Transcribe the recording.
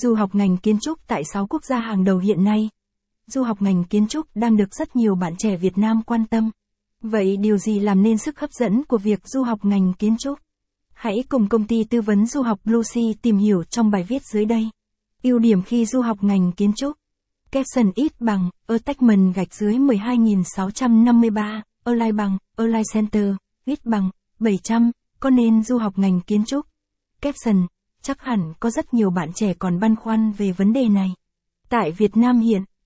Du học ngành kiến trúc tại 6 quốc gia hàng đầu hiện nay. Du học ngành kiến trúc đang được rất nhiều bạn trẻ Việt Nam quan tâm. Vậy điều gì làm nên sức hấp dẫn của việc du học ngành kiến trúc? Hãy cùng công ty tư vấn du học Lucy tìm hiểu trong bài viết dưới đây. Ưu điểm khi du học ngành kiến trúc. Caption ít bằng, attachment gạch dưới 12653, online bằng, online center, ít bằng, 700, có nên du học ngành kiến trúc? Caption chắc hẳn có rất nhiều bạn trẻ còn băn khoăn về vấn đề này. Tại Việt Nam hiện,